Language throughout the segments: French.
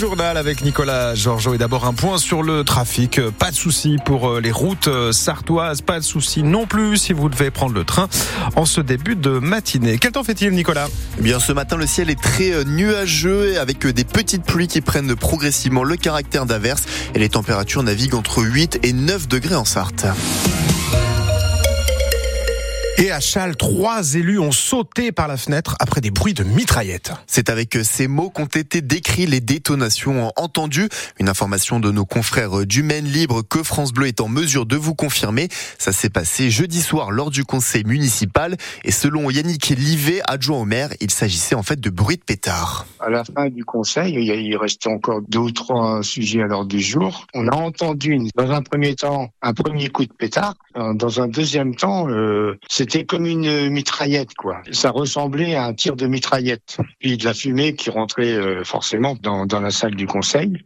journal avec Nicolas Georgeot et d'abord un point sur le trafic. Pas de souci pour euh, les routes euh, sartoises, pas de souci non plus si vous devez prendre le train en ce début de matinée. Quel temps fait-il Nicolas? Eh Bien ce matin le ciel est très euh, nuageux avec des petites pluies qui prennent progressivement le caractère d'averse et les températures naviguent entre 8 et 9 degrés en Sarthe. Et à Châles, trois élus ont sauté par la fenêtre après des bruits de mitraillettes. C'est avec ces mots qu'ont été décrits les détonations entendues. Une information de nos confrères du Maine Libre que France Bleu est en mesure de vous confirmer. Ça s'est passé jeudi soir lors du conseil municipal. Et selon Yannick Livet, adjoint au maire, il s'agissait en fait de bruits de pétards. À la fin du conseil, il restait encore deux ou trois sujets à l'ordre du jour. On a entendu, dans un premier temps, un premier coup de pétard. Dans un deuxième temps, euh, c'était comme une mitraillette, quoi. Ça ressemblait à un tir de mitraillette. Puis de la fumée qui rentrait euh, forcément dans la salle du conseil.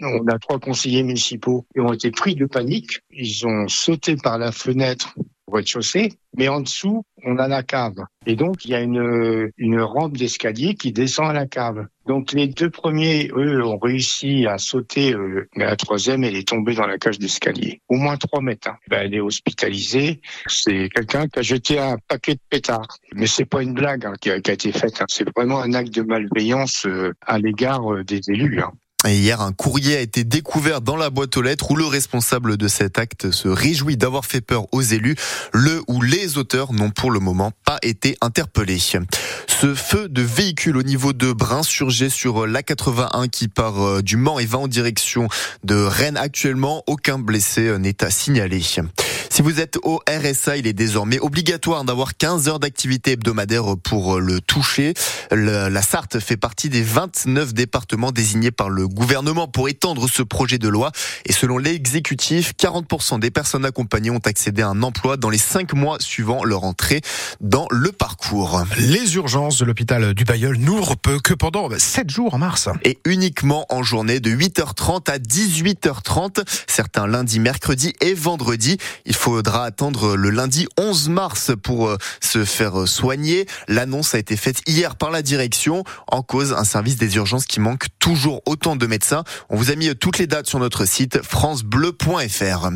On a trois conseillers municipaux qui ont été pris de panique. Ils ont sauté par la fenêtre rez-de-chaussée, mais en dessous, on a la cave. Et donc, il y a une, une rampe d'escalier qui descend à la cave. Donc, les deux premiers, eux, ont réussi à sauter, euh, mais la troisième, elle est tombée dans la cage d'escalier. Au moins trois mètres. Hein. Ben, elle est hospitalisée. C'est quelqu'un qui a jeté un paquet de pétards. Mais c'est pas une blague hein, qui, a, qui, a, été faite. Hein. C'est vraiment un acte de malveillance euh, à l'égard euh, des élus. Et hier, un courrier a été découvert dans la boîte aux lettres où le responsable de cet acte se réjouit d'avoir fait peur aux élus. Le ou les auteurs n'ont pour le moment pas été interpellés. Ce feu de véhicule au niveau de Brun surgit sur l'A81 qui part euh, du Mans et va en direction de Rennes actuellement. Aucun blessé euh, n'est à signaler. Si vous êtes au RSA, il est désormais obligatoire d'avoir 15 heures d'activité hebdomadaire pour le toucher. la Sarthe fait partie des 29 départements désignés par le gouvernement pour étendre ce projet de loi. Et selon l'exécutif, 40% des personnes accompagnées ont accédé à un emploi dans les 5 mois suivant leur entrée dans le parcours. Les urgences de l'hôpital du Bayeul n'ouvrent que pendant 7 jours en mars. Et uniquement en journée de 8h30 à 18h30, certains lundi, mercredi et vendredi. Il faudra attendre le lundi 11 mars pour euh, se faire soigner. L'annonce a été faite hier par la direction. En cause, un service des urgences qui manque toujours autant de médecins. On vous a mis toutes les dates sur notre site francebleu.fr.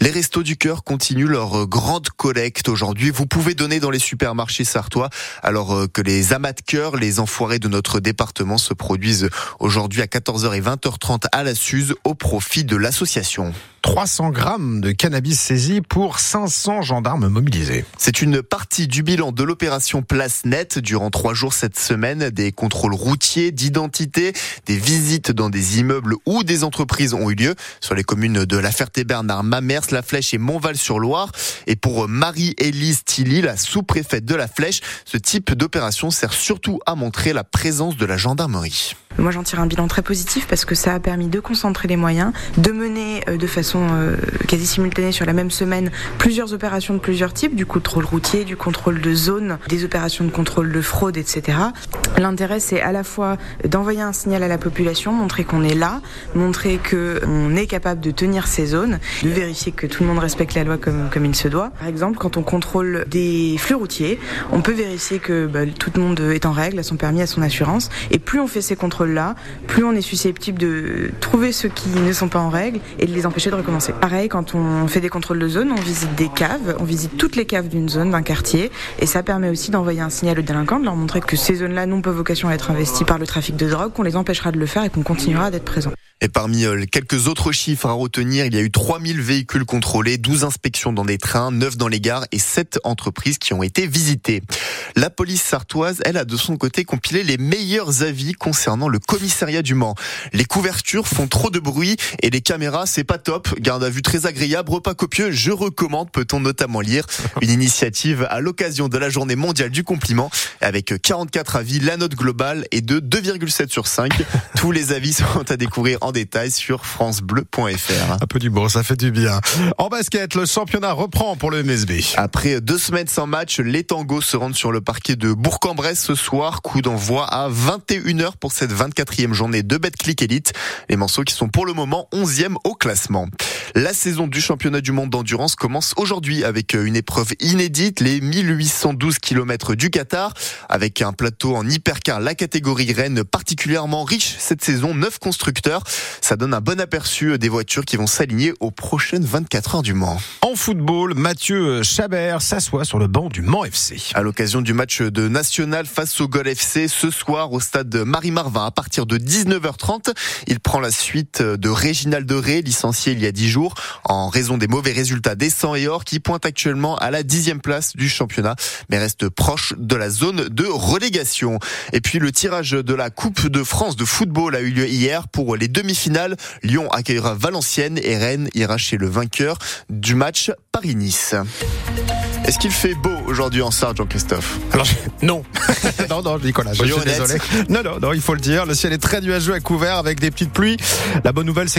Les Restos du Cœur continuent leur grande collecte aujourd'hui. Vous pouvez donner dans les supermarchés sartois alors euh, que les amas de cœur, les enfoirés de notre département se produisent aujourd'hui à 14h et 20h30 à la Suze au profit de l'association. 300 grammes de cannabis saisis pour 500 gendarmes mobilisés. C'est une partie du bilan de l'opération Place Net durant trois jours cette semaine. Des contrôles routiers, d'identité, des visites dans des immeubles ou des entreprises ont eu lieu sur les communes de La Ferté-Bernard, Mamers, La Flèche et Montval-sur-Loire. Et pour Marie-Élise Tilly, la sous-préfète de La Flèche, ce type d'opération sert surtout à montrer la présence de la gendarmerie. Moi, j'en tire un bilan très positif parce que ça a permis de concentrer les moyens, de mener euh, de façon euh, quasi simultanée sur la même semaine plusieurs opérations de plusieurs types, du contrôle routier, du contrôle de zone, des opérations de contrôle de fraude, etc. L'intérêt, c'est à la fois d'envoyer un signal à la population, montrer qu'on est là, montrer qu'on est capable de tenir ces zones, de vérifier que tout le monde respecte la loi comme, comme il se doit. Par exemple, quand on contrôle des flux routiers, on peut vérifier que bah, tout le monde est en règle, à son permis, à son assurance. Et plus on fait ces contrôles là plus on est susceptible de trouver ceux qui ne sont pas en règle et de les empêcher de recommencer. Pareil, quand on fait des contrôles de zone, on visite des caves, on visite toutes les caves d'une zone, d'un quartier, et ça permet aussi d'envoyer un signal aux délinquants, de leur montrer que ces zones-là n'ont pas vocation à être investies par le trafic de drogue, qu'on les empêchera de le faire et qu'on continuera d'être présent. Et parmi euh, quelques autres chiffres à retenir, il y a eu 3000 véhicules contrôlés, 12 inspections dans des trains, 9 dans les gares et 7 entreprises qui ont été visitées. La police sartoise, elle, a de son côté compilé les meilleurs avis concernant le commissariat du Mans. Les couvertures font trop de bruit et les caméras, c'est pas top. Garde à vue très agréable, repas copieux, je recommande, peut-on notamment lire. Une initiative à l'occasion de la journée mondiale du compliment avec 44 avis, la note globale est de 2,7 sur 5. Tous les avis sont à découvrir en détail sur francebleu.fr. Un peu du bon, ça fait du bien. En basket, le championnat reprend pour le MSB. Après deux semaines sans match, les tangos se rendent sur le parquet de Bourg-en-Bresse ce soir. Coup d'envoi à 21h pour cette 24e journée de Betclic Elite. Les morceaux qui sont pour le moment 11e au classement. La saison du championnat du monde d'endurance commence aujourd'hui avec une épreuve inédite, les 1812 km du Qatar, avec un plateau en hypercar, la catégorie Rennes particulièrement riche cette saison. Neuf constructeurs. Ça donne un bon aperçu des voitures qui vont s'aligner aux prochaines 24 heures du Mans. En football, Mathieu Chabert s'assoit sur le banc du Mans FC. À l'occasion du match de National face au Gol FC ce soir au stade Marie-Marvin à partir de 19h30, il prend la suite de Réginald Ré, licencié il y a 10 jours en raison des mauvais résultats des 100 et or qui pointe actuellement à la dixième place du championnat mais reste proche de la zone de relégation. Et puis le tirage de la Coupe de France de football a eu lieu hier pour les demi-finales. Lyon accueillera Valenciennes et Rennes ira chez le vainqueur du match Paris-Nice. Est-ce qu'il fait beau aujourd'hui en Sarre, Jean-Christophe? Alors, non. non, non, Nicolas, je suis désolé. Non, non, non, il faut le dire. Le ciel est très nuageux à couvert avec des petites pluies. La bonne nouvelle, c'est